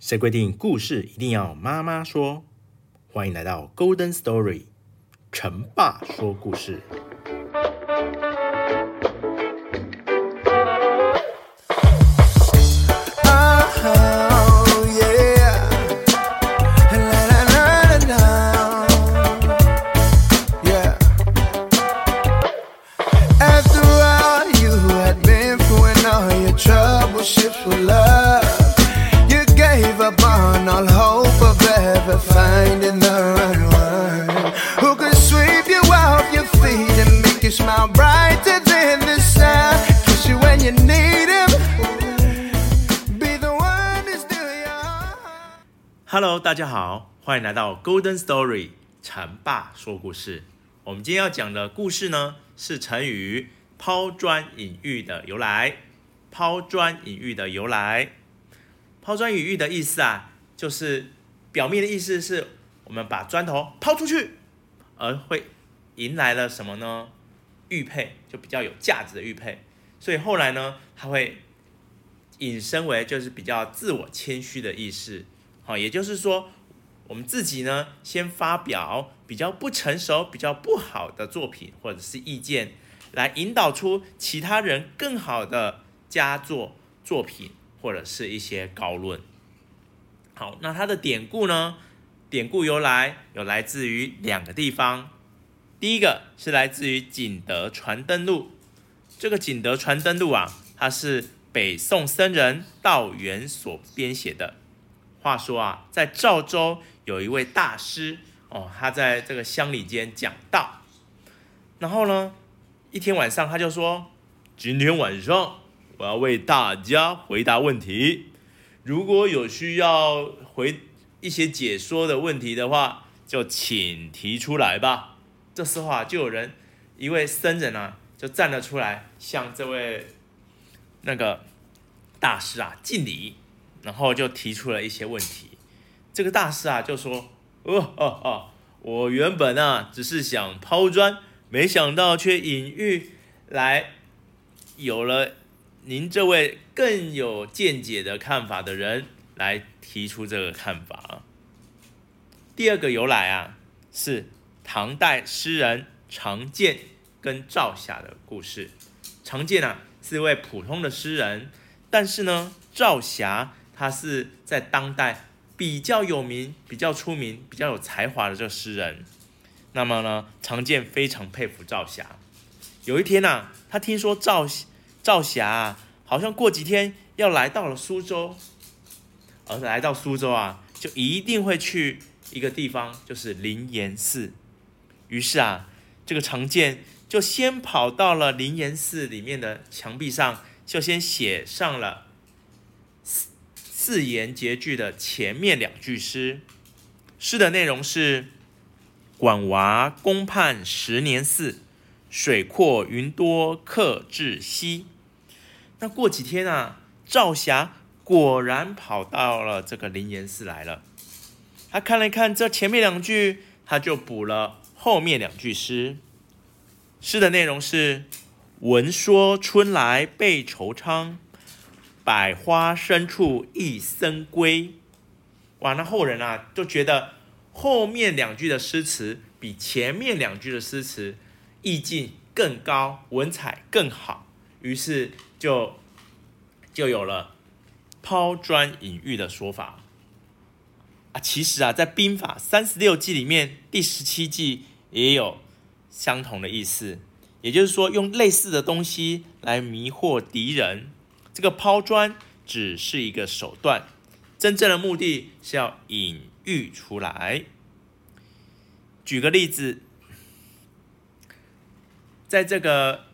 谁规定故事一定要妈妈说？欢迎来到 Golden Story，陈爸说故事。Hello，大家好，欢迎来到 Golden Story 成爸说故事。我们今天要讲的故事呢，是成语“抛砖引玉”的由来。抛砖引玉的由来，抛砖引玉的意思啊，就是表面的意思是我们把砖头抛出去，而会迎来了什么呢？玉佩，就比较有价值的玉佩。所以后来呢，它会引申为就是比较自我谦虚的意思。好，也就是说，我们自己呢，先发表比较不成熟、比较不好的作品或者是意见，来引导出其他人更好的佳作作品或者是一些高论。好，那它的典故呢？典故由来有来自于两个地方，第一个是来自于《景德传灯录》。这个《景德传灯录》啊，它是北宋僧人道元所编写的。话说啊，在赵州有一位大师哦，他在这个乡里间讲道。然后呢，一天晚上他就说：“今天晚上我要为大家回答问题，如果有需要回一些解说的问题的话，就请提出来吧。”这时候啊，就有人一位僧人啊，就站了出来，向这位那个大师啊敬礼。然后就提出了一些问题，这个大师啊就说：“哦哦哦，我原本啊只是想抛砖，没想到却引玉来，有了您这位更有见解的看法的人来提出这个看法。”第二个由来啊是唐代诗人常建跟赵霞的故事。常建啊是一位普通的诗人，但是呢赵霞。他是在当代比较有名、比较出名、比较有才华的这个诗人。那么呢，常建非常佩服赵霞。有一天呢、啊，他听说赵赵霞、好像过几天要来到了苏州，而来到苏州啊，就一定会去一个地方，就是灵岩寺。于是啊，这个常建就先跑到了灵岩寺里面的墙壁上，就先写上了。四四言绝句的前面两句诗，诗的内容是：管娃公畔十年寺，水阔云多客至稀。那过几天啊，赵霞果然跑到了这个灵岩寺来了。他看了看这前面两句，他就补了后面两句诗。诗的内容是：闻说春来倍惆怅。百花深处一僧归，哇！那后人啊就觉得后面两句的诗词比前面两句的诗词意境更高，文采更好，于是就就有了抛砖引玉的说法啊。其实啊，在兵法三十六计里面，第十七计也有相同的意思，也就是说，用类似的东西来迷惑敌人。这个抛砖只是一个手段，真正的目的是要引玉出来。举个例子，在这个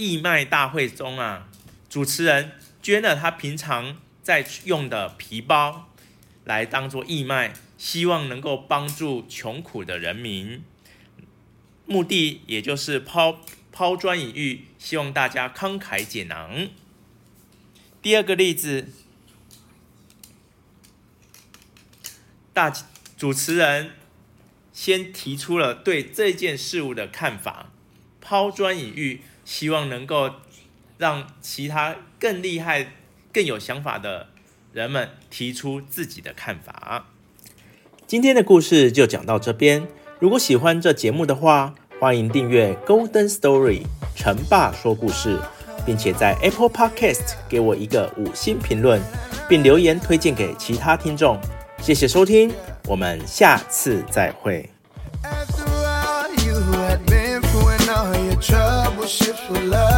义卖大会中啊，主持人捐了他平常在用的皮包来当做义卖，希望能够帮助穷苦的人民，目的也就是抛抛砖引玉，希望大家慷慨解囊。第二个例子，大主持人先提出了对这件事物的看法，抛砖引玉，希望能够让其他更厉害、更有想法的人们提出自己的看法。今天的故事就讲到这边。如果喜欢这节目的话，欢迎订阅 Golden Story 成爸说故事，并且在 Apple Podcast 给我一个五星评论，并留言推荐给其他听众。谢谢收听，我们下次再会。ship for love.